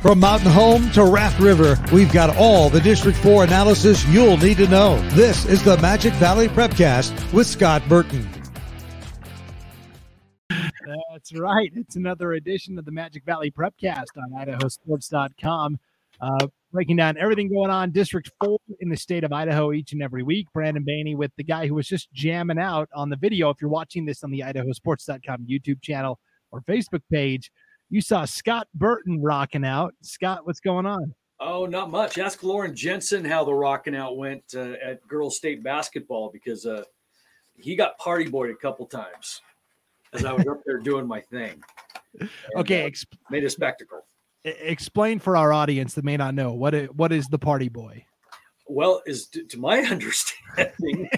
From Mountain Home to Raft River, we've got all the District 4 analysis you'll need to know. This is the Magic Valley Prepcast with Scott Burton. That's right. It's another edition of the Magic Valley Prepcast on idahosports.com. Uh, breaking down everything going on District 4 in the state of Idaho each and every week. Brandon Baney with the guy who was just jamming out on the video. If you're watching this on the idahosports.com YouTube channel or Facebook page, you saw Scott Burton rocking out. Scott, what's going on? Oh, not much. Ask Lauren Jensen how the rocking out went uh, at girls state basketball because uh, he got party boyed a couple times as I was up there doing my thing. And, okay, uh, exp- made a spectacle. Explain for our audience that may not know what is, what is the party boy. Well, is to, to my understanding,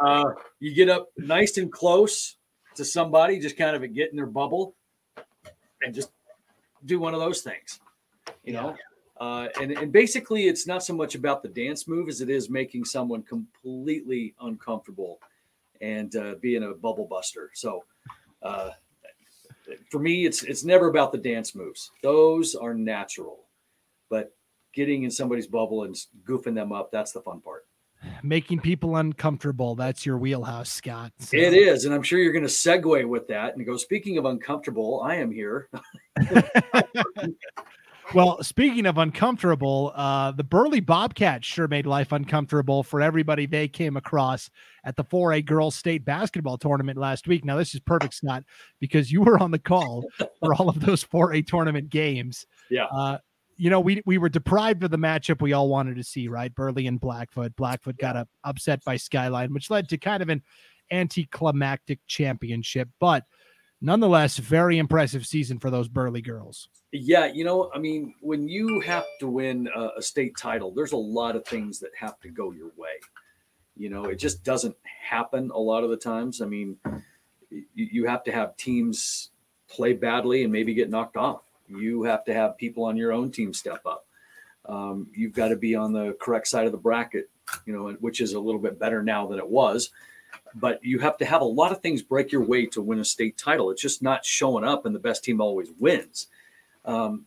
uh, you get up nice and close to somebody, just kind of get in their bubble, and just do one of those things, you know. Uh, and and basically, it's not so much about the dance move as it is making someone completely uncomfortable and uh, being a bubble buster. So, uh, for me, it's it's never about the dance moves; those are natural. But getting in somebody's bubble and goofing them up—that's the fun part making people uncomfortable. That's your wheelhouse, Scott. So. It is. And I'm sure you're going to segue with that and go, speaking of uncomfortable, I am here. well, speaking of uncomfortable, uh, the Burley Bobcats sure made life uncomfortable for everybody they came across at the 4A girls state basketball tournament last week. Now, this is perfect, Scott, because you were on the call for all of those 4A tournament games. Yeah. Uh, you know, we we were deprived of the matchup we all wanted to see, right? Burley and Blackfoot. Blackfoot got up, upset by Skyline, which led to kind of an anticlimactic championship, but nonetheless, very impressive season for those Burley girls. Yeah, you know, I mean, when you have to win a, a state title, there's a lot of things that have to go your way. You know, it just doesn't happen a lot of the times. I mean, you, you have to have teams play badly and maybe get knocked off you have to have people on your own team step up. Um, you've got to be on the correct side of the bracket, you know, which is a little bit better now than it was. But you have to have a lot of things break your way to win a state title. It's just not showing up, and the best team always wins. Um,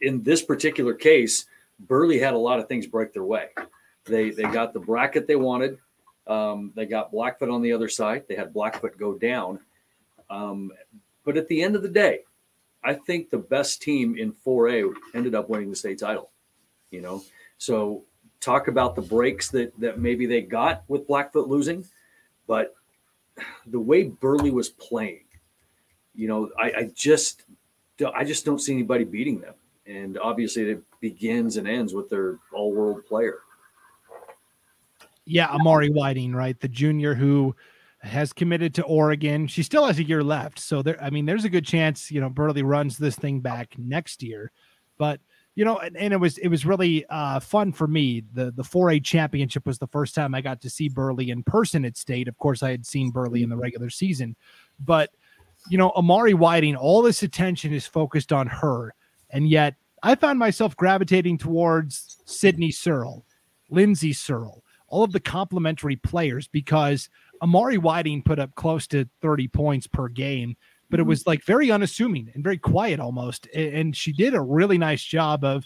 in this particular case, Burley had a lot of things break their way. They they got the bracket they wanted. Um, they got Blackfoot on the other side. They had Blackfoot go down. Um, but at the end of the day, I think the best team in 4A ended up winning the state title. You know, so talk about the breaks that that maybe they got with Blackfoot losing, but the way Burley was playing, you know, I, I just I just don't see anybody beating them. And obviously, it begins and ends with their all-world player. Yeah, Amari Whiting, right, the junior who has committed to Oregon. She still has a year left. So there, I mean, there's a good chance, you know, Burley runs this thing back next year. But you know, and, and it was it was really uh, fun for me. The the 4A championship was the first time I got to see Burley in person at state. Of course, I had seen Burley in the regular season, but you know, Amari Whiting, all this attention is focused on her, and yet I found myself gravitating towards Sydney Searle, Lindsay Searle, all of the complementary players because Amari Whiting put up close to 30 points per game, but it mm-hmm. was like very unassuming and very quiet almost. And she did a really nice job of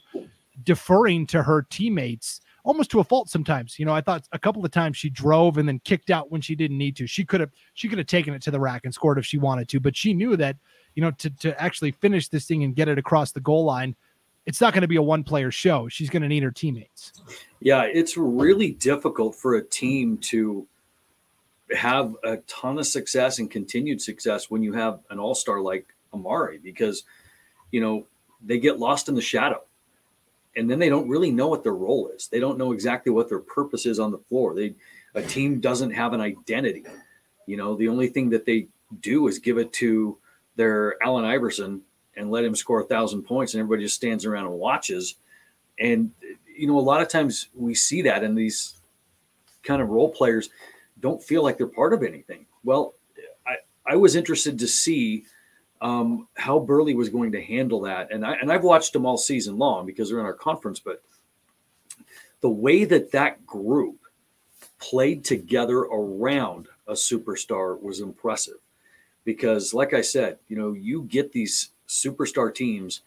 deferring to her teammates almost to a fault sometimes. You know, I thought a couple of times she drove and then kicked out when she didn't need to. She could have she could have taken it to the rack and scored if she wanted to, but she knew that, you know, to to actually finish this thing and get it across the goal line, it's not going to be a one player show. She's going to need her teammates. Yeah, it's really difficult for a team to have a ton of success and continued success when you have an all-star like Amari because you know they get lost in the shadow and then they don't really know what their role is. They don't know exactly what their purpose is on the floor. They a team doesn't have an identity. You know, the only thing that they do is give it to their Allen Iverson and let him score a thousand points and everybody just stands around and watches. And you know, a lot of times we see that in these kind of role players don't feel like they're part of anything. Well, I, I was interested to see um, how Burley was going to handle that. And, I, and I've watched them all season long because they're in our conference, but the way that that group played together around a superstar was impressive because like I said, you know, you get these superstar teams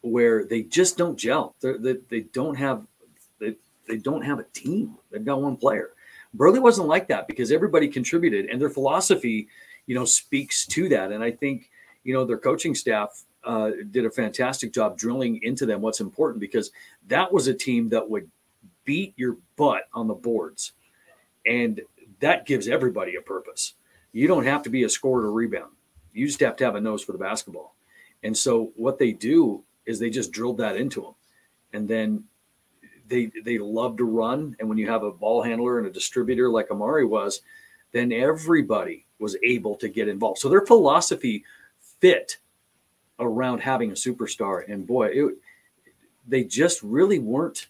where they just don't gel. They're, they they don't have they, they don't have a team. They've got one player. Burley wasn't like that because everybody contributed, and their philosophy, you know, speaks to that. And I think you know their coaching staff uh, did a fantastic job drilling into them what's important because that was a team that would beat your butt on the boards, and that gives everybody a purpose. You don't have to be a scorer or rebound. You just have to have a nose for the basketball. And so what they do is they just drilled that into them, and then they they love to run. And when you have a ball handler and a distributor like Amari was, then everybody was able to get involved. So their philosophy fit around having a superstar. And boy, it, they just really weren't.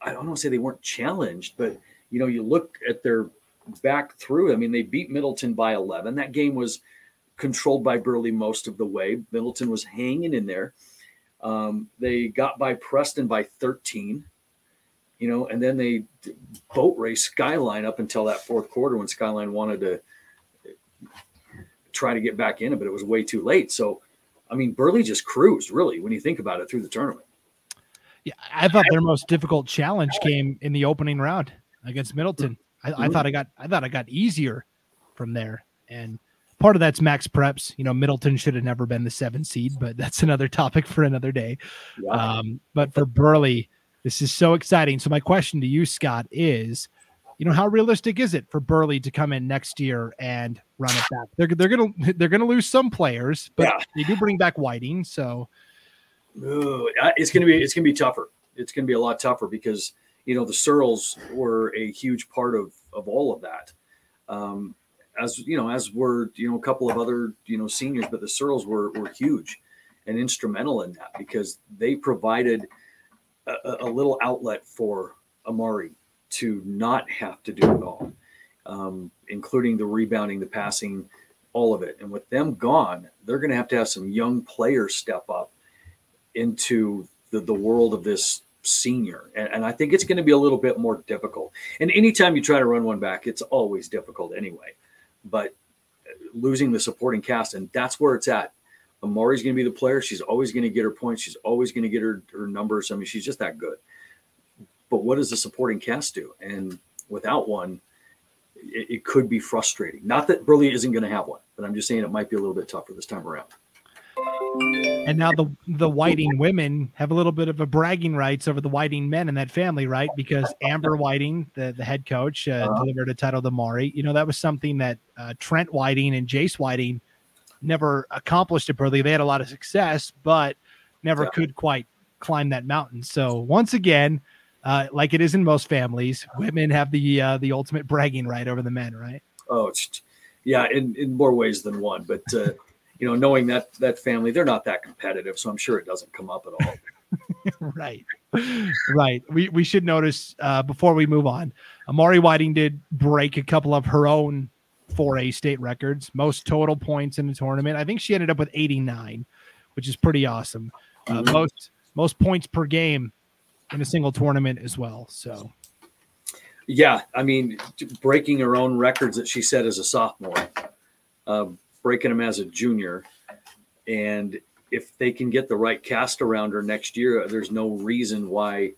I don't want to say they weren't challenged, but you know, you look at their back through. I mean, they beat Middleton by 11. That game was controlled by Burley most of the way. Middleton was hanging in there. Um, they got by Preston by 13, you know, and then they boat race Skyline up until that fourth quarter when Skyline wanted to try to get back in it, but it was way too late. So, I mean, Burley just cruised really when you think about it through the tournament. Yeah, I thought their most difficult challenge came in the opening round against Middleton. I, I mm-hmm. thought I got I thought I got easier from there, and part of that's max preps. You know, Middleton should have never been the seven seed, but that's another topic for another day. Yeah. Um, but for Burley, this is so exciting. So my question to you, Scott, is, you know, how realistic is it for Burley to come in next year and run it back? They're they're gonna they're gonna lose some players, but yeah. they do bring back Whiting. So Ooh, it's gonna be it's gonna be tougher. It's gonna be a lot tougher because you know the Searles were a huge part of of all of that. Um, as you know, as were you know a couple of other you know seniors, but the Searles were were huge and instrumental in that because they provided a, a little outlet for Amari to not have to do it all, um, including the rebounding, the passing, all of it. And with them gone, they're going to have to have some young players step up into the, the world of this senior. And, and I think it's going to be a little bit more difficult. And anytime you try to run one back, it's always difficult anyway but losing the supporting cast, and that's where it's at. Amari's going to be the player. She's always going to get her points. She's always going to get her, her numbers. I mean, she's just that good. But what does the supporting cast do? And without one, it, it could be frustrating. Not that Burley isn't going to have one, but I'm just saying it might be a little bit tougher this time around. And now the the Whiting women have a little bit of a bragging rights over the Whiting men in that family, right? Because Amber Whiting, the, the head coach, uh, uh-huh. delivered a title to Mari. You know, that was something that uh, Trent Whiting and Jace Whiting never accomplished at Burley. They had a lot of success, but never yeah. could quite climb that mountain. So once again, uh, like it is in most families, women have the uh, the ultimate bragging right over the men, right? Oh, yeah, in, in more ways than one. But uh, you know, knowing that that family, they're not that competitive, so I'm sure it doesn't come up at all. right, right. We we should notice uh, before we move on, Amari Whiting did break a couple of her own 4A state records, most total points in the tournament. I think she ended up with 89, which is pretty awesome. Uh, mm-hmm. Most most points per game in a single tournament as well. So. Yeah, I mean, breaking her own records that she set as a sophomore. Um, breaking him as a junior. And if they can get the right cast around her next year, there's no reason why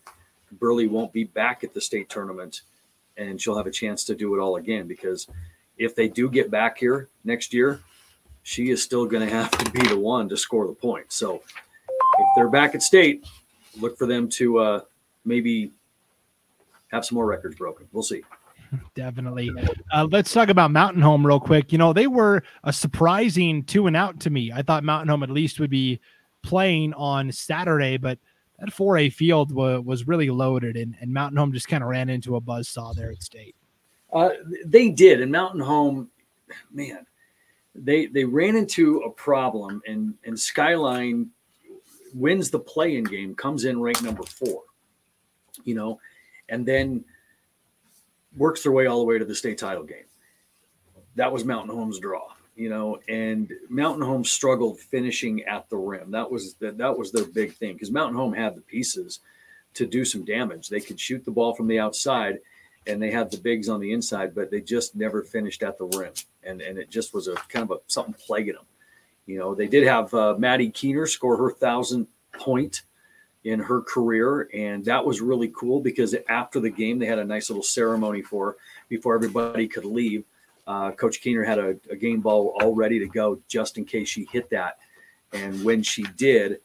Burley won't be back at the state tournament and she'll have a chance to do it all again. Because if they do get back here next year, she is still going to have to be the one to score the point. So if they're back at state, look for them to uh, maybe have some more records broken. We'll see. Definitely. Uh, let's talk about Mountain Home real quick. You know, they were a surprising two and out to me. I thought Mountain Home at least would be playing on Saturday, but that 4A field w- was really loaded, and, and Mountain Home just kind of ran into a buzz saw there at state. Uh, they did, and Mountain Home, man, they they ran into a problem, and and Skyline wins the play-in game, comes in ranked number four, you know, and then works their way all the way to the state title game. That was Mountain Home's draw, you know, and Mountain Home struggled finishing at the rim. That was that that was their big thing because Mountain Home had the pieces to do some damage. They could shoot the ball from the outside and they had the bigs on the inside, but they just never finished at the rim. And and it just was a kind of a something plaguing them. You know, they did have uh, Maddie Keener score her thousand point in her career, and that was really cool because after the game they had a nice little ceremony for before everybody could leave. Uh, Coach Keener had a, a, game ball all ready to go just in case she hit that, and when she did,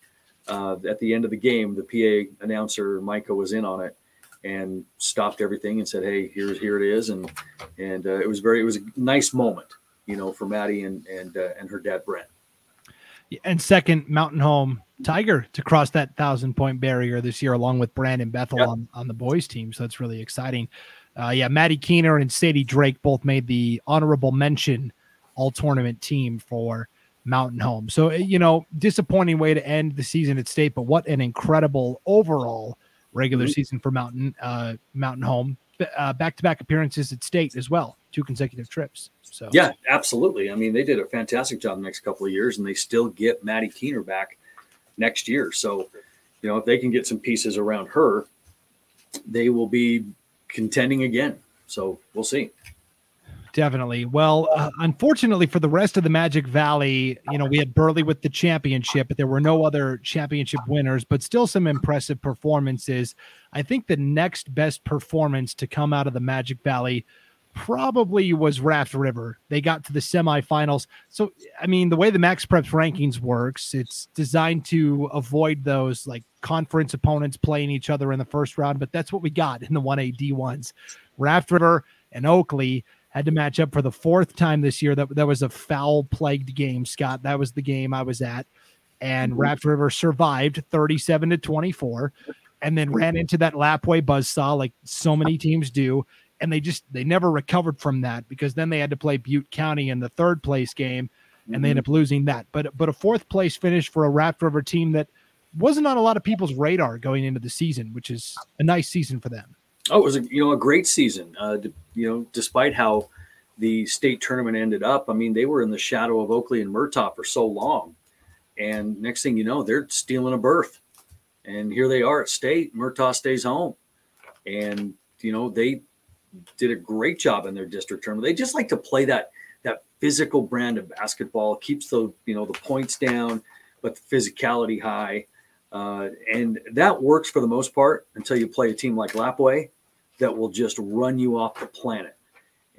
uh, at the end of the game, the PA announcer Micah was in on it and stopped everything and said, "Hey, here's here it is," and and uh, it was very it was a nice moment, you know, for Maddie and and uh, and her dad Brent. And second, Mountain Home Tiger to cross that thousand point barrier this year, along with Brandon Bethel yep. on, on the boys team. So that's really exciting. Uh, yeah, Maddie Keener and Sadie Drake both made the honorable mention all tournament team for Mountain Home. So, uh, you know, disappointing way to end the season at state, but what an incredible overall regular mm-hmm. season for Mountain uh, Mountain Home. Back to back appearances at state as well, two consecutive trips. So, yeah, absolutely. I mean, they did a fantastic job the next couple of years, and they still get Maddie Keener back next year. So, you know, if they can get some pieces around her, they will be contending again. So we'll see. Definitely. Well, uh, unfortunately for the rest of the Magic Valley, you know, we had Burley with the championship, but there were no other championship winners, but still some impressive performances. I think the next best performance to come out of the Magic Valley probably was Raft River. They got to the semifinals. So, I mean, the way the Max Preps rankings works, it's designed to avoid those like conference opponents playing each other in the first round, but that's what we got in the 1A D1s. Raft River and Oakley had to match up for the fourth time this year. That, that was a foul plagued game, Scott. That was the game I was at. And mm-hmm. Raft River survived 37 to 24 and then ran into that lapwai buzzsaw like so many teams do and they just they never recovered from that because then they had to play Butte County in the third place game, and mm-hmm. they ended up losing that. But but a fourth place finish for a Raft River team that wasn't on a lot of people's radar going into the season, which is a nice season for them. Oh, it was a you know a great season. Uh, you know, despite how the state tournament ended up, I mean, they were in the shadow of Oakley and Murtaugh for so long, and next thing you know, they're stealing a berth, and here they are at state. Murtaugh stays home, and you know they did a great job in their district tournament. They just like to play that that physical brand of basketball, keeps the you know the points down, but the physicality high, uh, and that works for the most part until you play a team like Lapwai that will just run you off the planet.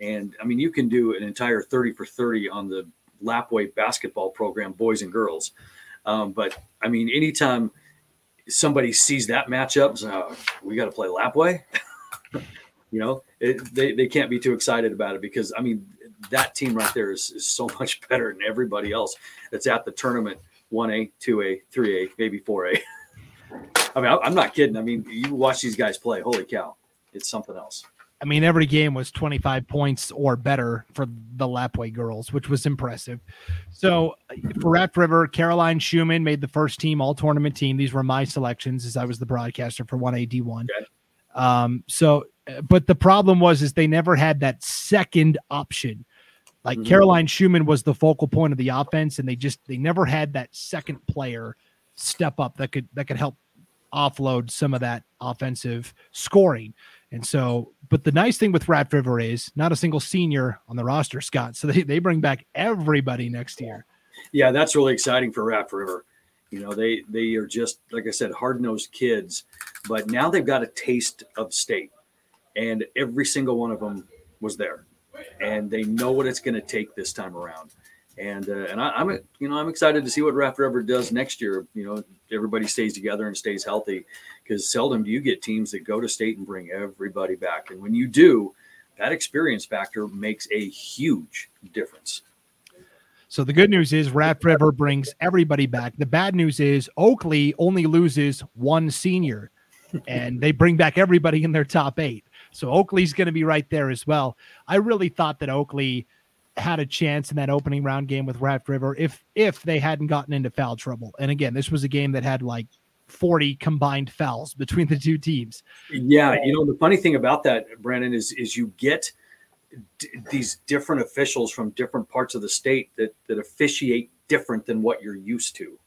And I mean, you can do an entire 30 for 30 on the Lapwai basketball program, boys and girls. Um, but I mean, anytime somebody sees that matchup, oh, we got to play Lapwai. you know, it, they, they can't be too excited about it because I mean that team right there is, is so much better than everybody else that's at the tournament 1A, 2A, 3A, maybe 4A. I mean, I'm not kidding. I mean, you watch these guys play. Holy cow, it's something else. I mean, every game was 25 points or better for the Lapwai girls, which was impressive. So for Raft River, Caroline Schumann made the first team all tournament team. These were my selections as I was the broadcaster for 1AD1. Okay. Um, so but the problem was is they never had that second option. Like mm-hmm. Caroline Schumann was the focal point of the offense, and they just they never had that second player step up that could that could help offload some of that offensive scoring. And so, but the nice thing with Raft River is not a single senior on the roster, Scott. So they, they bring back everybody next year. Yeah, that's really exciting for Raft River. You know, they they are just like I said, hard nosed kids, but now they've got a taste of state and every single one of them was there, and they know what it's going to take this time around. And uh, and I, am you know I'm excited to see what Raft River does next year. You know, everybody stays together and stays healthy, because seldom do you get teams that go to state and bring everybody back. And when you do, that experience factor makes a huge difference. So the good news is Raft River brings everybody back. The bad news is Oakley only loses one senior, and they bring back everybody in their top eight. So Oakley's going to be right there as well. I really thought that Oakley had a chance in that opening round game with Raft River if if they hadn't gotten into foul trouble. And again, this was a game that had like 40 combined fouls between the two teams. Yeah, you know the funny thing about that, Brandon, is is you get d- these different officials from different parts of the state that that officiate different than what you're used to.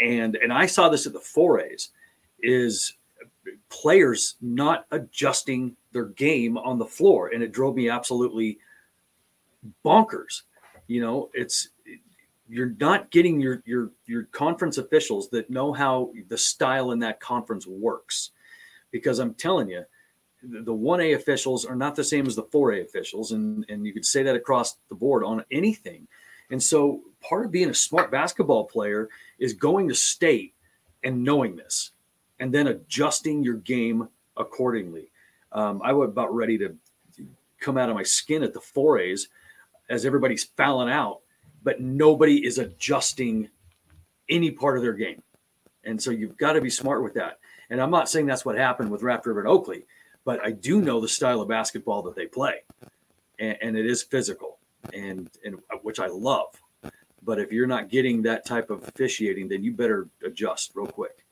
And and I saw this at the 4A's is players not adjusting their game on the floor, and it drove me absolutely bonkers. You know, it's you're not getting your your your conference officials that know how the style in that conference works. Because i'm telling you the 1a officials are not the same as the 4a officials and and you could say that across the board on anything. And so part of being a smart basketball player is going to state and knowing this and then adjusting your game accordingly um, i was about ready to come out of my skin at the 4a's as everybody's fouling out but nobody is adjusting any part of their game. And so you've got to be smart with that. And I'm not saying that's what happened with Raft River and Oakley, but I do know the style of basketball that they play. And, and it is physical and, and which I love. But if you're not getting that type of officiating, then you better adjust real quick.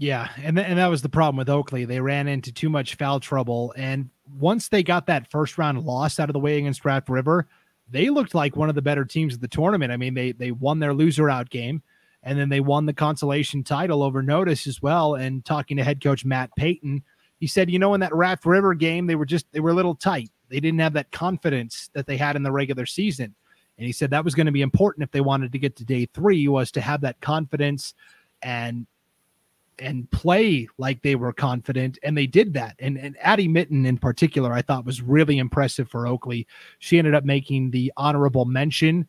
Yeah, and th- and that was the problem with Oakley. They ran into too much foul trouble, and once they got that first round loss out of the way against Raft River, they looked like one of the better teams of the tournament. I mean, they they won their loser out game, and then they won the consolation title over Notus as well. And talking to head coach Matt Payton, he said, you know, in that Raft River game, they were just they were a little tight. They didn't have that confidence that they had in the regular season. And he said that was going to be important if they wanted to get to day three was to have that confidence and and play like they were confident and they did that. And and addie mitten in particular i thought was really impressive for oakley. She ended up making the honorable mention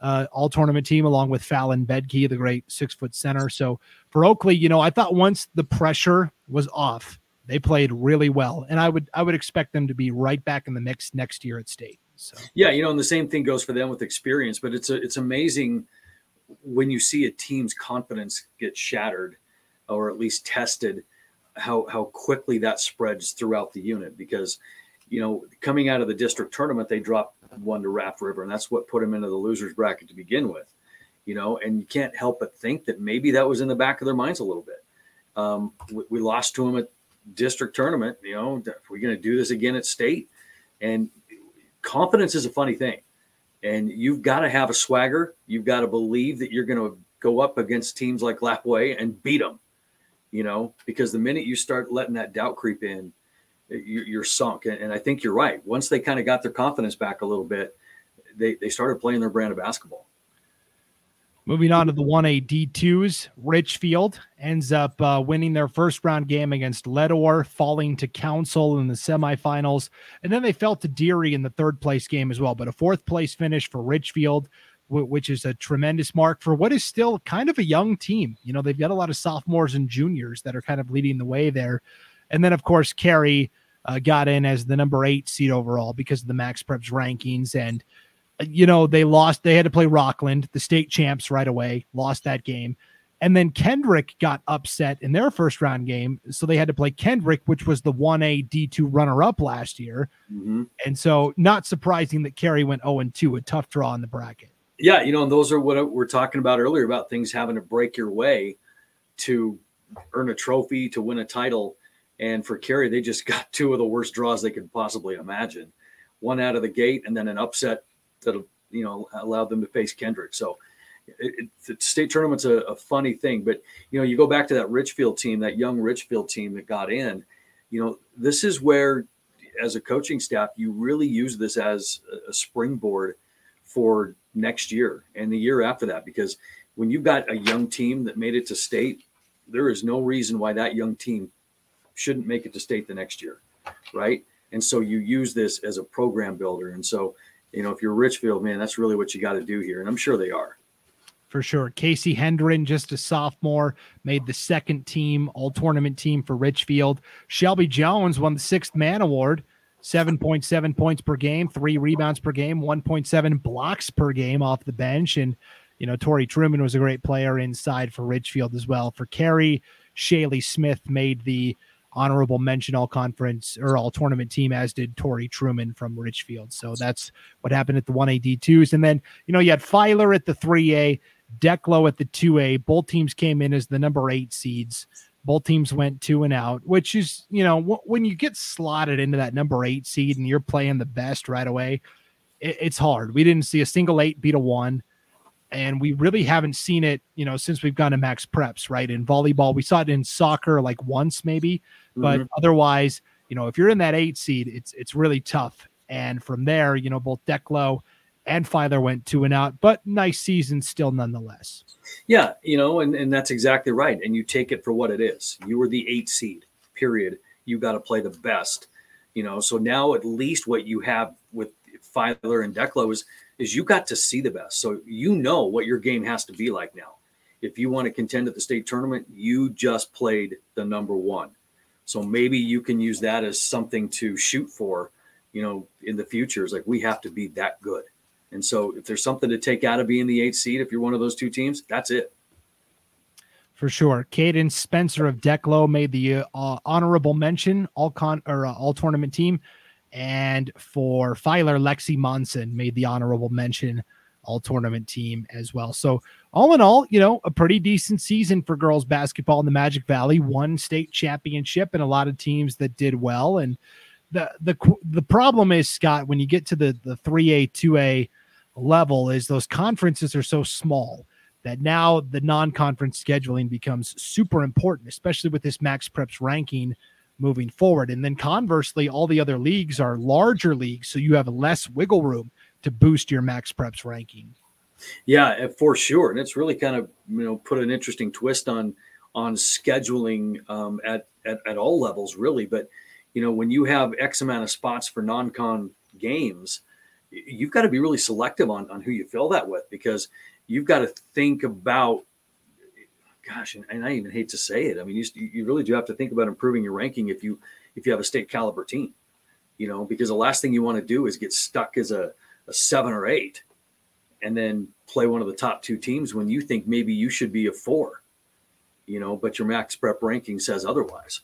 uh, all tournament team along with fallon bedke the great six foot center. So for oakley you know i thought once the pressure was off they played really well. And i would i would expect them to be right back in the mix next year at state so. Yeah you know and the same thing goes for them with experience but it's a, it's amazing when you see a team's confidence get shattered or at least tested how how quickly that spreads throughout the unit. Because you know coming out of the district tournament they dropped one to Raft River and that's what put them into the losers bracket to begin with you know? And you can't help but think that maybe that was in the back of their minds a little bit. Um, we, we, lost to them at district tournament you know we're going to do this again at state? And confidence is a funny thing. And you've got to have a swagger. You've got to believe that you're going to go up against teams like Lapwai and beat them you know, because the minute you start letting that doubt creep in, you're sunk. And I think you're right. Once they kind of got their confidence back a little bit, they, they started playing their brand of basketball. Moving on to the 1A D2s, Richfield ends up uh, winning their first round game against Leadore, falling to Council in the semifinals. And then they fell to Deary in the third place game as well. But a fourth place finish for Richfield which is a tremendous mark for what is still kind of a young team. You know, they've got a lot of sophomores and juniors that are kind of leading the way there. And then, of course, Carey uh, got in as the number eight seed overall because of the Max Preps rankings. And, uh, you know, they lost, they had to play Rockland, the state champs, right away, lost that game. And then Kendrick got upset in their first round game. So they had to play Kendrick, which was the 1A D2 runner up last year. Mm-hmm. And so, not surprising that Carey went 0 2, a tough draw in the bracket. Yeah, you know, and those are what we're talking about earlier about things having to break your way to earn a trophy, to win a title. And for Carey, they just got two of the worst draws they could possibly imagine. One out of the gate, and then an upset that you know allowed them to face Kendrick. So it, it, state tournament's a, a funny thing, but you know, you go back to that Richfield team, that young Richfield team that got in. You know, this is where, as a coaching staff, you really use this as a springboard for next year and the year after that because when you've got a young team that made it to state there is no reason why that young team shouldn't make it to state the next year right and so you use this as a program builder and so you know if you're richfield man that's really what you got to do here and i'm sure they are for sure. Casey Hendren, just a sophomore, made the second team, all tournament team for Richfield. Shelby Jones won the sixth man award 7.7 points per game, three rebounds per game, 1.7 blocks per game off the bench. And, you know, Tori Truman was a great player inside for Richfield as well. For Carey, Shaylee Smith made the honorable mention all conference or all tournament team, as did Tori Truman from Richfield. So that's what happened at the 1A D2s. And then, you know, you had Filer at the 3A, Declo at the 2A. Both teams came in as the number eight seeds. Both teams went two and out, which is, you know, w- when you get slotted into that number eight seed and you're playing the best right away, it, it's hard. We didn't see a single eight beat a one. And we really haven't seen it, you know, since we've gone to max preps, right? In volleyball, we saw it in soccer like once maybe, but mm-hmm. otherwise, you know, if you're in that eight seed, it's it's really tough. And from there, you know, both Declo and Filer went two and out, but nice season still nonetheless. Yeah, you know, and, and that's exactly right. And you take it for what it is. You were the eight seed, period. You got to play the best, you know. So now at least what you have with Filer and Declo is is you got to see the best. So you know what your game has to be like now. If you want to contend at the state tournament, you just played the number one. So maybe you can use that as something to shoot for, you know, in the future. Is like we have to be that good. And so if there's something to take out of being the eighth seed, if you're one of those two teams, that's it. For sure. Caden Spencer of Declo made the uh, honorable mention all con or uh, all tournament team. And for Filer, Lexi Monson made the honorable mention all tournament team as well. So all in all, you know, a pretty decent season for girls basketball in the Magic Valley, one state championship and a lot of teams that did well. And the the the problem is Scott when you get to the the 3A 2A level is those conferences are so small that now the non-conference scheduling becomes super important, especially with this Max Preps ranking moving forward. And then conversely, all the other leagues are larger leagues, so you have less wiggle room to boost your Max Preps ranking. Yeah, eh, for sure, and it's really kind of you know put an interesting twist on on scheduling um, at, at at all levels, really. But you know, when you have X amount of spots for non-con games, you've got to be really selective on, on who you fill that with because you've got to think about gosh and, and i even hate to say it i mean you, you really do have to think about improving your ranking if you if you have a state caliber team you know because the last thing you want to do is get stuck as a, a seven or eight and then play one of the top two teams when you think maybe you should be a four you know but your max prep ranking says otherwise.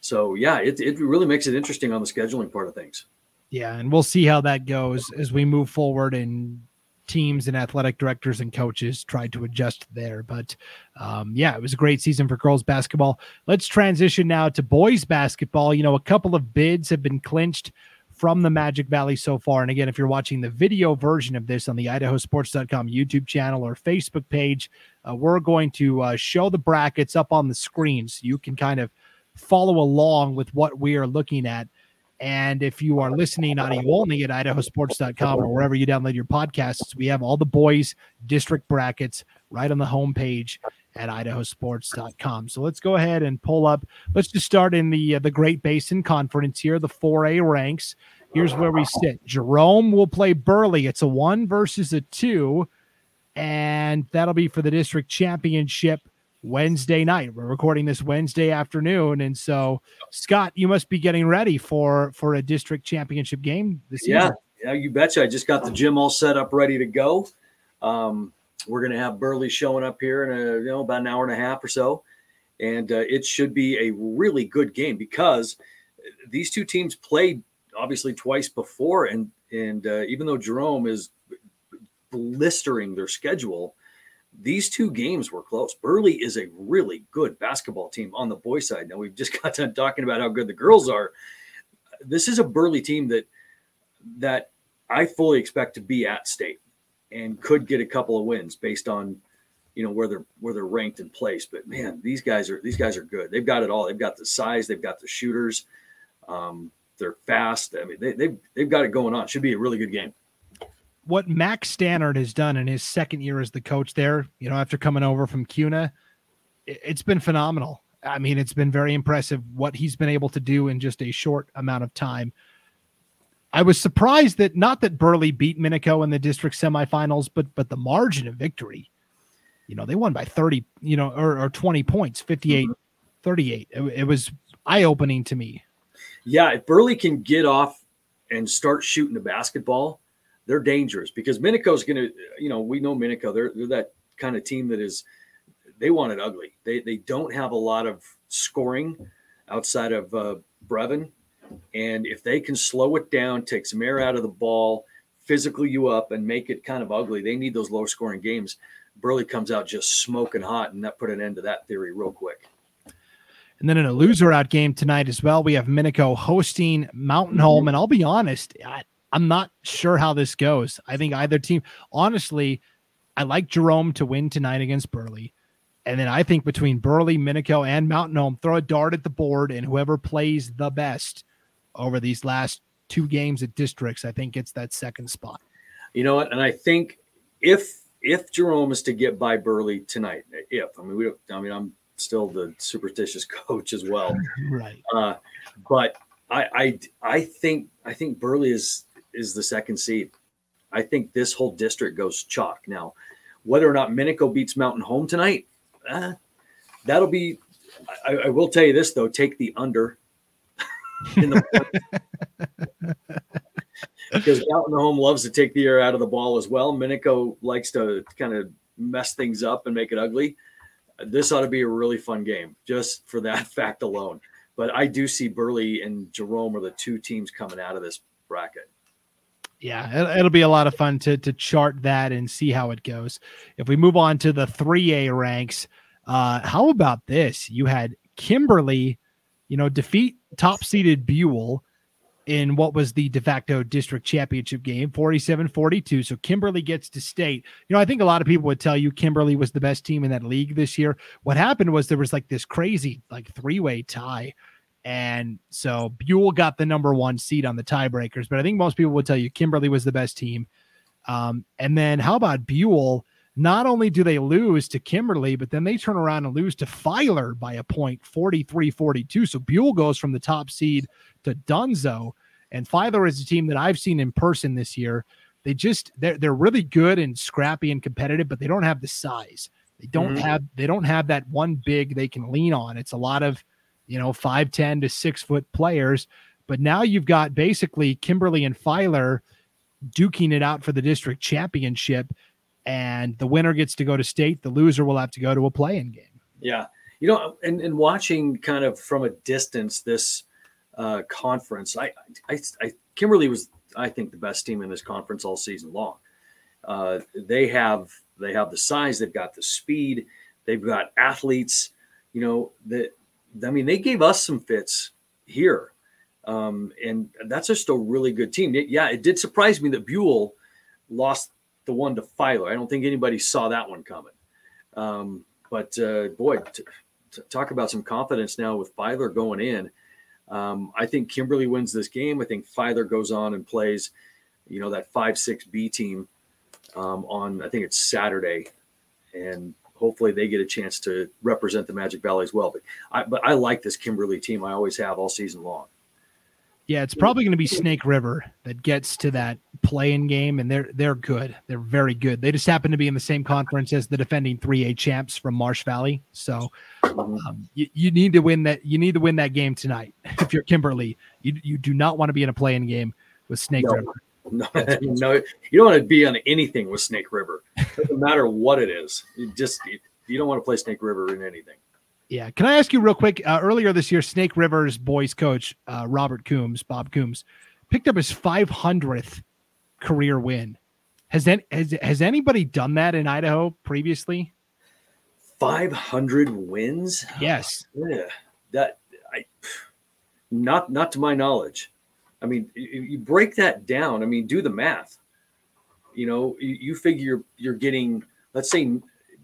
So yeah it, it really makes it interesting on the scheduling part of things yeah, and we'll see how that goes as we move forward and teams and athletic directors and coaches tried to adjust there. But um, yeah, it was a great season for girls basketball. Let's transition now to boys basketball. You know, a couple of bids have been clinched from the Magic Valley so far. And again, if you're watching the video version of this on the idahosports.com YouTube channel or Facebook page, uh, we're going to uh, show the brackets up on the screen so you can kind of follow along with what we are looking at. And if you are listening audio only at idahosports.com or wherever you download your podcasts, we have all the boys district brackets right on the homepage at idahosports.com. So let's go ahead and pull up. Let's just start in the uh, the Great Basin Conference here, the 4A ranks. Here's where we sit. Jerome will play Burley. It's a 1 versus a 2 and that'll be for the district championship Wednesday night. We're recording this Wednesday afternoon, and so Scott, you must be getting ready for for a district championship game this yeah, season. Yeah, you betcha. I just got the gym all set up, ready to go. Um, we're going to have Burley showing up here in a you know about an hour and a half or so, and uh, it should be a really good game because these two teams played obviously twice before, and and uh, even though Jerome is blistering their schedule these two games were close. Burley is a really good basketball team on the boys' side. Now we've just got done talking about how good the girls are. This is a Burley team that that I fully expect to be at state and could get a couple of wins based on you know where they're where they're ranked in place. But man, these guys are these guys are good. They've got it all. They've got the size. They've got the shooters. Um, they're fast. I mean, they, they've they've got it going on. Should be a really good game what Max Stannard has done in his second year as the coach there, you know, after coming over from Kuna, it's been phenomenal. I mean, it's been very impressive what he's been able to do in just a short amount of time. I was surprised that not that Burley beat Minico in the district semifinals, but but the margin of victory. You know, they won by 30, you know, or, or 20 points, 58 mm-hmm. 38. It, it was eye opening to me. Yeah, if Burley can get off and start shooting the basketball, they're dangerous because Minico's going to, you know, we know Minico. They're they're that kind of team that is, they want it ugly. They they don't have a lot of scoring outside of uh, Brevin, and if they can slow it down, take some air out of the ball, physical you up, and make it kind of ugly, they need those low scoring games. Burley comes out just smoking hot, and that put an end to that theory real quick. And then in a loser out game tonight as well, we have Minico hosting Mountain Home. And I'll be honest, I, I'm not sure how this goes. I think either team, honestly, I like Jerome to win tonight against Burley. And then I think between Burley, Minico, and Mountain Home, throw a dart at the board, and whoever plays the best over these last two games at districts, I think gets that second spot. You know what? And I think if if Jerome is to get by Burley tonight, if I mean we don't, I mean I'm still the superstitious coach as well, right? Uh, but I, I I think I think Burley is is the second seed. I think this whole district goes chalk. Now, whether or not Minico beats Mountain Home tonight, uh, that'll be. I, I, will tell you this though: take the under. the because Mountain Home loves to take the air out of the ball as well. Minico likes to kind of mess things up and make it ugly. This ought to be a really fun game just for that fact alone. But I do see Burley and Jerome are the two teams coming out of this bracket. Yeah, it'll be a lot of fun to to chart that and see how it goes. If we move on to the 3A ranks, uh, how about this? You had Kimberly, you know, defeat top seeded Buhl in what was the de facto district championship game 47 42 so kimberly gets to state you know i think a lot of people would tell you kimberly was the best team in that league this year what happened was there was like this crazy like three-way tie and so buhl got the number one seed on the tiebreakers but i think most people would tell you kimberly was the best team um, and then how about buhl not only do they lose to Kimberly, but then they turn around and lose to Filer by a point 43 42. So Buhl goes from the top seed to Dunzo. And Filer is a team that I've seen in person this year. They just they're they're really good and scrappy and competitive, but they don't have the size. They don't mm-hmm. have they don't have that one big they can lean on. It's a lot of you know five ten to six foot players. But now you've got basically Kimberly and Filer duking it out for the district championship and the winner gets to go to state. The loser will have to go to a play-in game. Yeah, you know, and, and watching kind of from a distance this uh, conference, I, I, I, Kimberly was, I think, the best team in this conference all season long. Uh, they have they have the size, they've got the speed, they've got athletes. You know that I mean, they gave us some fits here, um, and that's just a really good team. It, yeah, it did surprise me that Buhl lost the one to Filer. I don't think anybody saw that one coming. Um, but uh, boy, t- t- talk about some confidence now with Filer going in. Um, I think Kimberly wins this game. I think Filer goes on and plays, you know, that five six B team um, on I think it's Saturday, and hopefully they get a chance to represent the Magic Valley as well. But I but I like this Kimberly team. I always have all season long. Yeah, it's probably going to be Snake River that gets to that play-in game, and they're they're good. They're very good. They just happen to be in the same conference as the defending 3A champs from Marsh Valley. So um, you, you need to win that. You need to win that game tonight. If you're Kimberly, you you do not want to be in a play-in game with Snake no. River. No, no, you don't want to be on anything with Snake River. Doesn't matter what it is. You just you, don't want to play Snake River in anything. Yeah. Can I ask you real quick? Uh, earlier this year, Snake River's boys coach, uh, Robert Coombs, Bob Coombs, picked up his 500th career win. Has, that, has, has anybody done that in Idaho previously? 500 wins? Yes. Yeah. That I not not to my knowledge. I mean, you break that down. I mean, do the math. You know, you, you figure you're getting, let's say,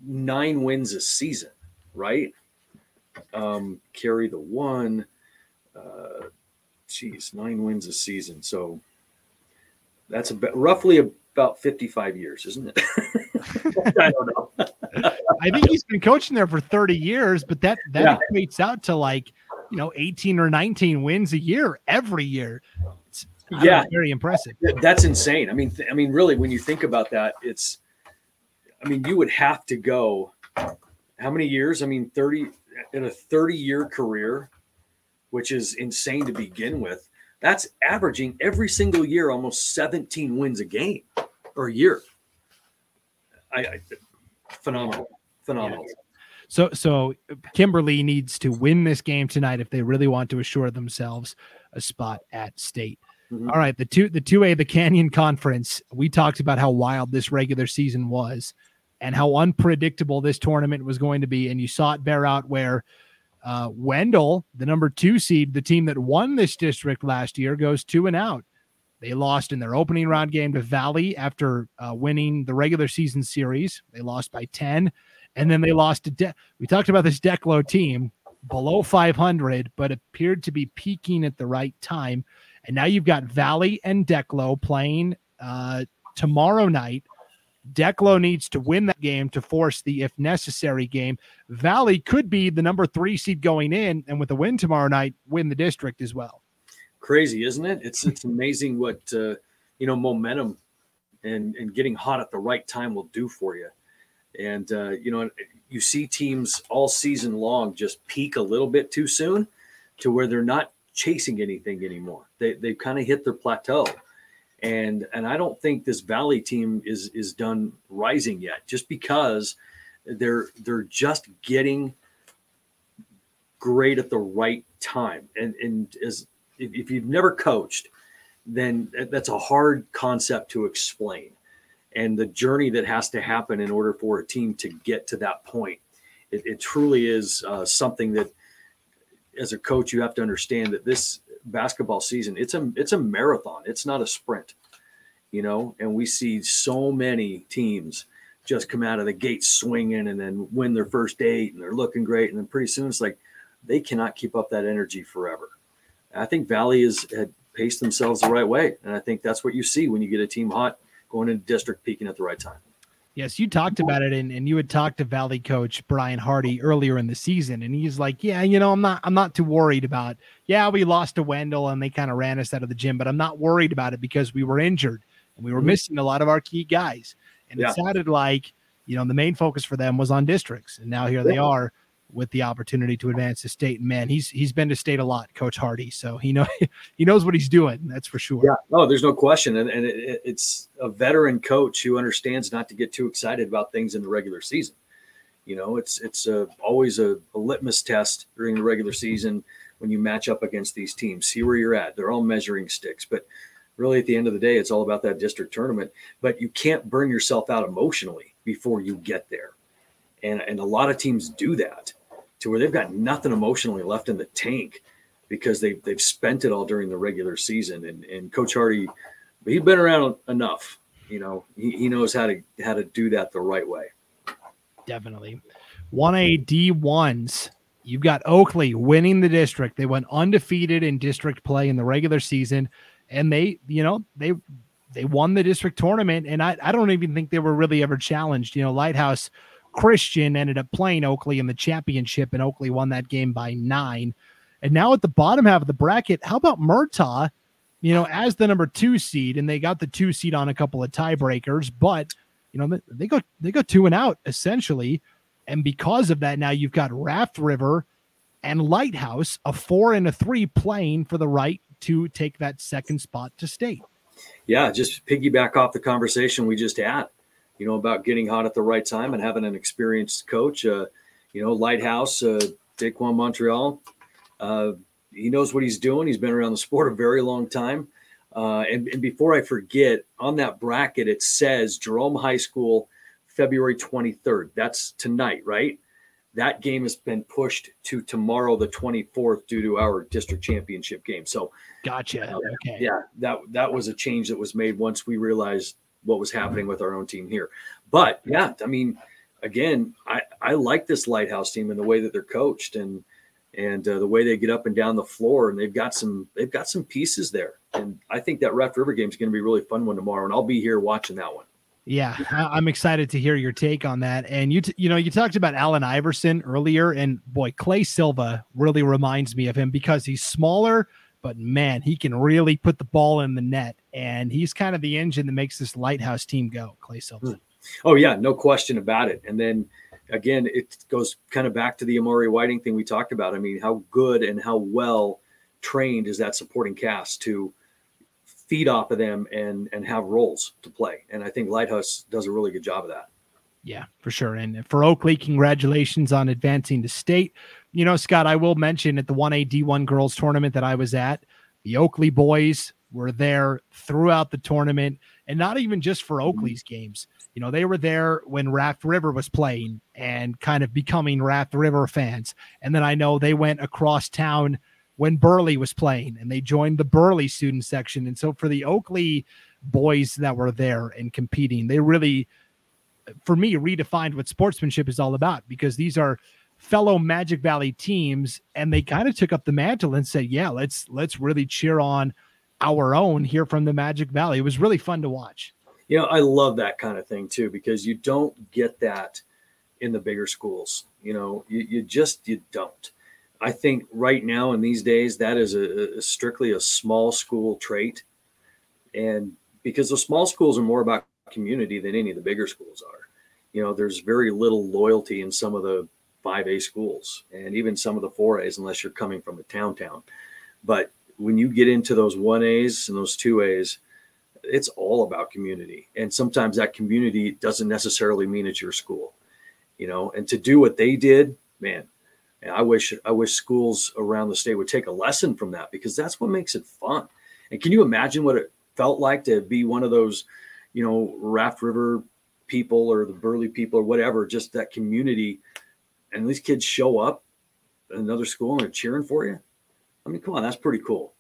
nine wins a season, right? um, carry the one. Uh, geez, nine wins a season. So that's about roughly about 55 years, isn't it? I don't know. I think he's been coaching there for 30 years, but that that yeah. equates out to like you know 18 or 19 wins a year every year. It's, yeah, very impressive. That's insane. I mean, th- I mean, really, when you think about that, it's. I mean, you would have to go. How many years? I mean, 30 in a 30 year career, which is insane to begin with, that's averaging every single year almost 17 wins a game or a year. I, I phenomenal, phenomenal. Yeah. So, so Kimberly needs to win this game tonight if they really want to assure themselves a spot at state. Mm-hmm. All right, the two, the two A, the Canyon Conference. We talked about how wild this regular season was and how unpredictable this tournament was going to be. And you saw it bear out where uh, Wendell, the number two seed, the team that won this district last year, goes two and out. They lost in their opening round game to Valley after uh, winning the regular season series. They lost by 10. And then they lost to, De- we talked about this Declo team below 500, but appeared to be peaking at the right time. And now you've got Valley and Declo playing uh, tomorrow night. Declo needs to win that game to force the if necessary game. Valley could be the number three seed going in, and with a win tomorrow night, win the district as well. Crazy, isn't it? It's it's amazing what uh, you know momentum and and getting hot at the right time will do for you. And uh, you know, you see teams all season long just peak a little bit too soon, to where they're not chasing anything anymore. They they've kind of hit their plateau and and I don't think this Valley team is is done rising yet, just because they're they're just getting great at the right time. And and as if, if you've never coached, then that's a hard concept to explain. And the journey that has to happen in order for a team to get to that point, it, it truly is uh, something that, as a coach, you have to understand that this basketball season it's a it's a marathon. It's not a sprint you know? And we see so many teams just come out of the gate swinging and then win their first eight and they're looking great. And then pretty soon it's like they cannot keep up that energy forever. I think valley has had paced themselves the right way. And i think that's what you see when you get a team hot going into district peaking at the right time Yes, you talked about it, and, and you had talked to Valley coach Brian Hardy earlier in the season, and he's like, "Yeah, you know, I'm not, I'm not too worried about. Yeah, we lost to Wendell, and they kind of ran us out of the gym, but I'm not worried about it because we were injured and we were mm-hmm. missing a lot of our key guys. And yeah. it sounded like, you know, the main focus for them was on districts, and now here yeah. they are with the opportunity to advance to state. And man, he's he's been to state a lot, Coach Hardy. So he know he knows what he's doing. That's for sure. Yeah, no, there's no question. And, and it, it's a veteran coach who understands not to get too excited about things in the regular season. You know, it's it's a, always a, a litmus test during the regular season when you match up against these teams. See where you're at. They're all measuring sticks, but really at the end of the day, it's all about that district tournament. But you can't burn yourself out emotionally before you get there. And, and a lot of teams do that to where they've got nothing emotionally left in the tank because they've they've spent it all during the regular season. And and Coach Hardy, he's been around enough. You know, he, he knows how to how to do that the right way. Definitely. One A D ones. You've got Oakley winning the district. They went undefeated in district play in the regular season, and they, you know, they they won the district tournament. And I, I don't even think they were really ever challenged. You know, Lighthouse Christian ended up playing Oakley in the championship, and Oakley won that game by nine. And now at the bottom half of the bracket, how about Murtaugh? You know, as the number two seed, and they got the two seed on a couple of tiebreakers, but you know they go they go two and out essentially, and because of that, now you've got Raft River and Lighthouse, a four and a three, playing for the right to take that second spot to state. Yeah, just piggyback off the conversation we just had you know, about getting hot at the right time and having an experienced coach. Uh, you know, Lighthouse, uh, Daquan Montreal, uh, he knows what he's doing. He's been around the sport a very long time. Uh, and, and before I forget, on that bracket, it says Jerome High School, February 23rd. That's tonight, right? That game has been pushed to tomorrow, the 24th, due to our district championship game. So, gotcha. okay. Yeah, that that was a change that was made once we realized what was happening with our own team here. But yeah, I mean, again, I, I like this lighthouse team and the way that they're coached and and uh, the way they get up and down the floor and they've got some they've got some pieces there and I think that Raft River game is going to be a really fun one tomorrow and I'll be here watching that one. Yeah, I'm excited to hear your take on that. And you, t- you know, you talked about Allen Iverson earlier, and boy, Clay Silva really reminds me of him because he's smaller, but man, he can really put the ball in the net, and he's kind of the engine that makes this lighthouse team go. Clay Silva. Hmm. Oh yeah, no question about it. And then again, it goes kind of back to the Amari Whiting thing we talked about. I mean, how good and how well trained is that supporting cast to feed off of them and and have roles to play? And I think Lighthouse does a really good job of that. Yeah, for sure. And for Oakley, congratulations on advancing to state. You know, Scott, I will mention at the 1A D1 girls tournament that I was at, the Oakley boys were there throughout the tournament and not even just for mm-hmm. Oakley's games. You know, they were there when Raft River was playing and kind of becoming Raft River fans. And then I know they went across town when Burley was playing and they joined the Burley student section. And so for the Oakley boys that were there and competing, they really for me redefined what sportsmanship is all about because these are fellow Magic Valley teams and they kind of took up the mantle and said, "Yeah, let's let's really cheer on our own here from the Magic Valley." It was really fun to watch. you know, I love that kind of thing too because you don't get that in the bigger schools. You know, you, you just you don't. I think right now in these days that is a, a strictly a small school trait, and because the small schools are more about community than any of the bigger schools are. You know, there's very little loyalty in some of the 5A schools and even some of the 4As unless you're coming from a town town. But when you get into those 1As and those 2As, it's all about community. And sometimes that community doesn't necessarily mean it's your school. You know, and to do what they did, man, I wish I wish schools around the state would take a lesson from that because that's what makes it fun. And can you imagine what it felt like to be one of those, you know, Raft River people or the Burley people or whatever, just that community and these kids show up at another school and they're cheering for you. I mean, come on, that's pretty cool.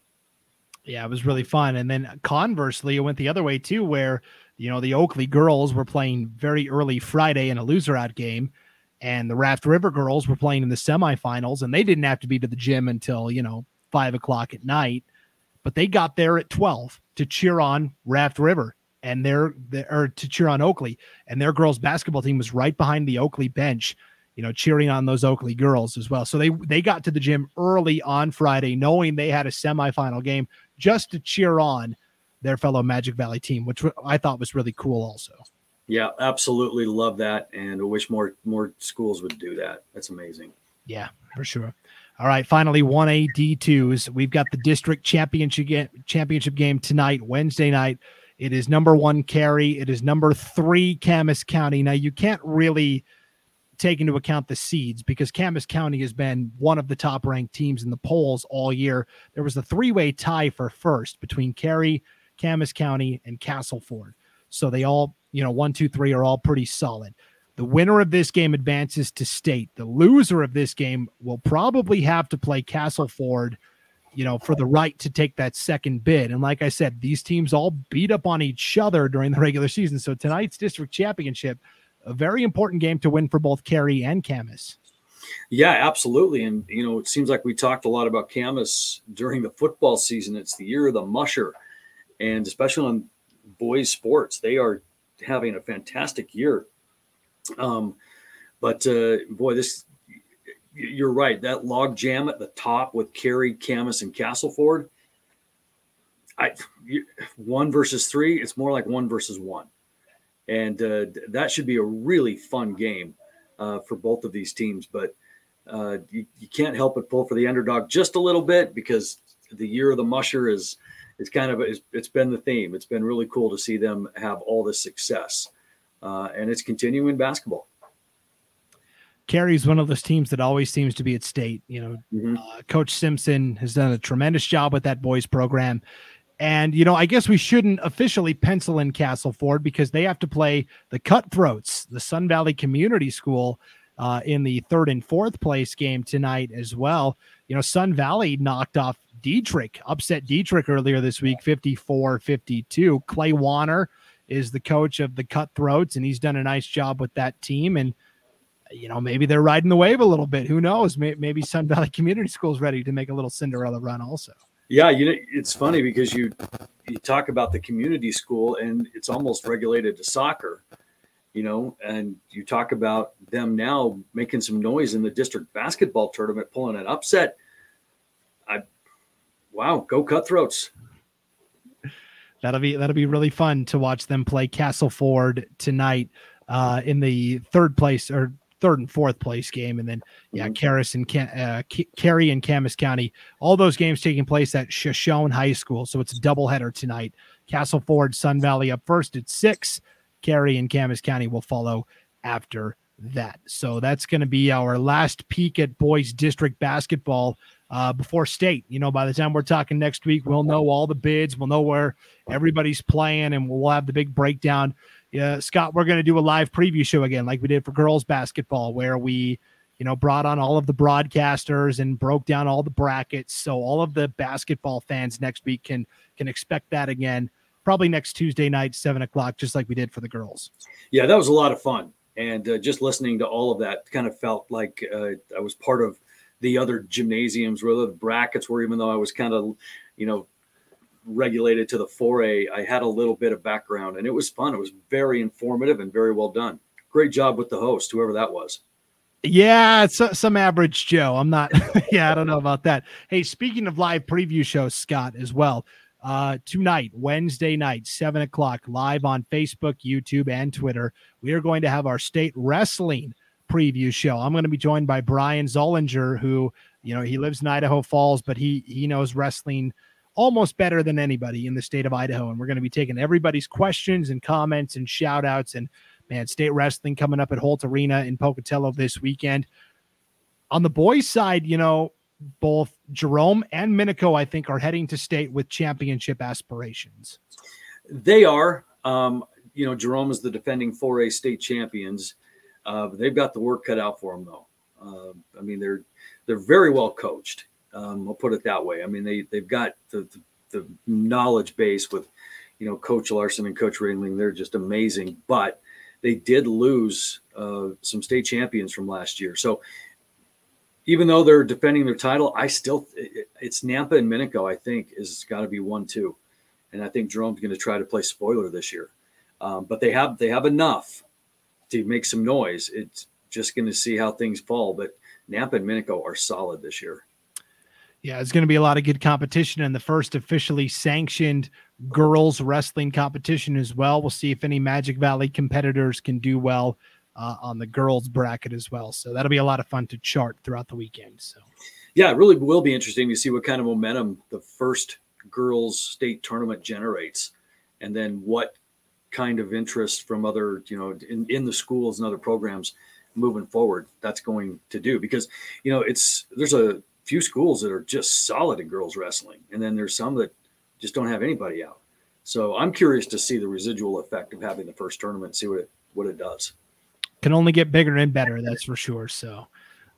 Yeah, it was really fun. And then conversely, it went the other way too, where you know the Oakley girls were playing very early Friday in a loser out game, and the Raft River girls were playing in the semifinals, and they didn't have to be to the gym until you know five o'clock at night, but they got there at twelve to cheer on Raft River and their, or to cheer on Oakley, and their girls basketball team was right behind the Oakley bench you know, cheering on those Oakley girls as well. So they they got to the gym early on Friday, knowing they had a semifinal game just to cheer on their fellow Magic Valley team, which I thought was really cool. Also, yeah, absolutely love that, and I wish more more schools would do that. That's amazing. Yeah, for sure. All right, finally, one A D twos. We've got the district championship game, championship game tonight, Wednesday night. It is number one Carey. It is number three Camas County. Now you can't really take into account the seeds because Camas County has been one of the top ranked teams in the polls all year. There was a three way tie for first between Carey, Camas County, and Castleford. So they all, you know, one, two, three are all pretty solid. The winner of this game advances to state. The loser of this game will probably have to play Castleford, you know, for the right to take that second bid. And like I said, these teams all beat up on each other during the regular season. So tonight's district championship a very important game to win for both Carey and Camas. Yeah, absolutely. And, you know, it seems like we talked a lot about Camas during the football season. It's the year of the musher. And especially on boys' sports, they are having a fantastic year. Um, but uh, boy, this, you're right. That log jam at the top with Carey, Camas, and Castleford. I one versus three, it's more like one versus one and uh, that should be a really fun game uh, for both of these teams. But uh, you, you, can't help but pull for the underdog just a little bit because the year of the musher is it's kind of it's, it's been the theme. It's been really cool to see them have all this success, uh, and it's continuing basketball. Carey's one of those teams that always seems to be at state. You know, mm-hmm. uh, Coach Simpson has done a tremendous job with that boys program. And, you know, I guess we shouldn't officially pencil in Castleford because they have to play the Cutthroats, the Sun Valley Community School, uh, in the third and fourth place game tonight as well. You know, Sun Valley knocked off Dietrich, upset Dietrich earlier this week, 54 52. Clay Warner is the coach of the Cutthroats, and he's done a nice job with that team. And, you know, maybe they're riding the wave a little bit. Who knows? Maybe Sun Valley Community School is ready to make a little Cinderella run also. Yeah, you know, it's funny because you you talk about the community school and it's almost regulated to soccer, you know, and you talk about them now making some noise in the district basketball tournament, pulling an upset. I wow, go cutthroats. That'll be that'll be really fun to watch them play Castleford tonight uh, in the third place or third and fourth place game, and then yeah, Caris and Cam, uh, Carey and Camas County. All those games taking place at Shoshone High School, so it's a doubleheader tonight. Castleford, Sun Valley up first at six. Carey and Camas County will follow after that. So that's going to be our last peek at boys district basketball uh, before state. You know, by the time we're talking next week, we'll know all the bids, we'll know where everybody's playing, and we'll have the big breakdown yeah, Scott, we're going to do a live preview show again, like we did for girls basketball, where we, you know, brought on all of the broadcasters and broke down all the brackets. So all of the basketball fans next week can can expect that again, probably next Tuesday night, seven o'clock, just like we did for the girls. Yeah, that was a lot of fun, and uh, just listening to all of that kind of felt like uh, I was part of the other gymnasiums where the brackets were, even though I was kind of, you know, regulated to the 4A, I had a little bit of background and it was fun. It was very informative and very well done. Great job with the host, whoever that was. Yeah, it's some average Joe. I'm not. yeah, I don't know about that. Hey, speaking of live preview shows, Scott, as well. Uh, tonight, Wednesday night, seven o'clock, live on Facebook, YouTube, and Twitter. We are going to have our state wrestling preview show. I'm going to be joined by Brian Zollinger, who you know he lives in Idaho Falls, but he he knows wrestling almost better than anybody in the state of Idaho. And we're going to be taking everybody's questions and comments and shout outs and man, state wrestling coming up at Holt Arena in Pocatello this weekend. On the boys' side, you know, both Jerome and Minico, I think, are heading to state with championship aspirations. They are. Um, you know, Jerome is the defending 4A state champions. Uh, they've got the work cut out for them, though. Uh, I mean, they're they're very well coached. Um, I'll put it that way. I mean, they they've got the, the, the knowledge base with, you know, Coach Larson and Coach Ringling. They're just amazing. But they did lose uh, some state champions from last year. So even though they're defending their title, I still it's Nampa and Minico. I think is got to be one two, and I think Jerome's going to try to play spoiler this year. Um, but they have they have enough to make some noise. It's just going to see how things fall. But Nampa and Minico are solid this year. Yeah, it's going to be a lot of good competition in the first officially sanctioned girls wrestling competition as well. We'll see if any Magic Valley competitors can do well uh, on the girls bracket as well. So that'll be a lot of fun to chart throughout the weekend. So, yeah, it really will be interesting to see what kind of momentum the first girls state tournament generates, and then what kind of interest from other, you know, in, in the schools and other programs moving forward that's going to do because you know it's there's a few schools that are just solid in girls wrestling, and then there's some that just don't have anybody out. So I'm curious to see the residual effect of having the first tournament, see what it what it does. Can only get bigger and better, that's for sure. So.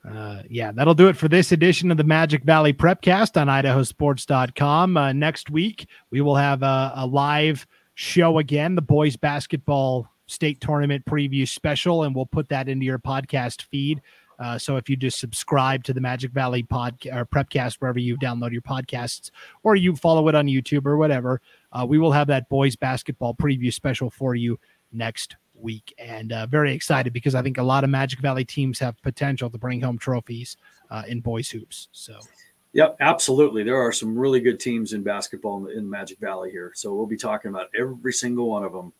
Uh, yeah, that'll do it for this edition of the Magic Valley Prepcast on idahosports.com. Uh, next week, we will have a, a live show again, the boys basketball state tournament preview special, and we'll put that into your podcast feed. Uh, so if you just subscribe to the Magic Valley podcast or Prepcast wherever you download your podcasts, or you follow it on YouTube or whatever, uh, we will have that boys basketball preview special for you next week. And uh, very excited because I think a lot of Magic Valley teams have potential to bring home trophies uh, in boys hoops. So. Yep, absolutely. There are some really good teams in basketball in, in Magic Valley here. So we'll be talking about every single one of them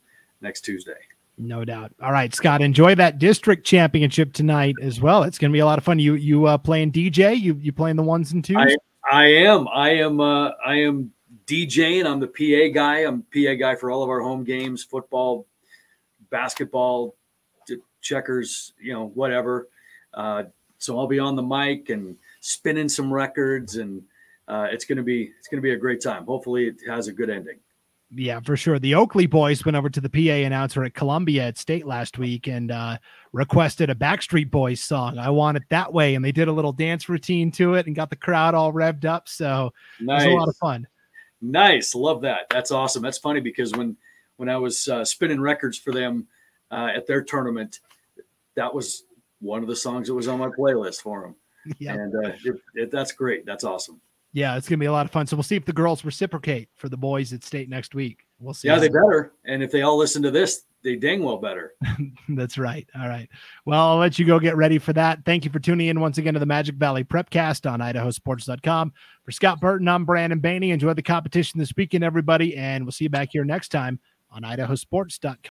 next Tuesday. No doubt. All right, Scott, enjoy that district championship tonight as well. It's going to be a lot of fun. You you uh, playing DJ? You you playing the ones and twos? I, I am. I am. Uh, I am DJing. I'm the PA guy. I'm PA guy for all of our home games, football, basketball, checkers, you know, whatever. Uh, so I'll be on the mic and spinning some records, and uh, it's gonna be it's gonna be a great time. Hopefully, it has a good ending. Yeah, for sure. The Oakley boys went over to the PA announcer at Columbia at State last week and uh, requested a Backstreet Boys song. I want it that way, and they did a little dance routine to it and got the crowd all revved up. So nice. it was a lot of fun. Nice, love that. That's awesome. That's funny because when when I was uh, spinning records for them uh, at their tournament, that was one of the songs that was on my playlist for them. Yeah, and uh, it, it, that's great. That's awesome yeah, it's gonna be a lot of fun. So we'll see if the girls reciprocate for the boys at state next week. We'll see. Yeah, they better. And if they all listen to this, they dang well better. That's right. All right. Well, I'll let you go get ready for that. Thank you for tuning in once again to the Magic Valley Prepcast on idahosports.com. For Scott Burton, I'm Brandon Baney. Enjoy the competition this weekend, everybody, and we'll see you back here next time on idahosports.com.